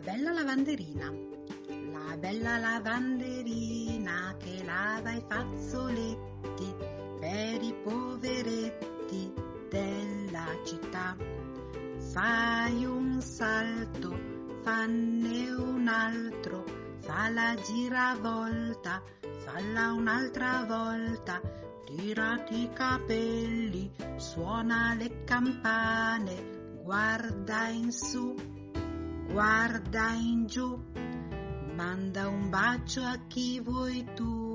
bella lavanderina. La bella lavanderina che lava i fazzoletti per i poveretti della città. Fai un salto, fanne un altro, fa la giravolta, falla un'altra volta, tirati i capelli, suona le campane, guarda in su, guarda in giù, manda un bacio a chi vuoi tu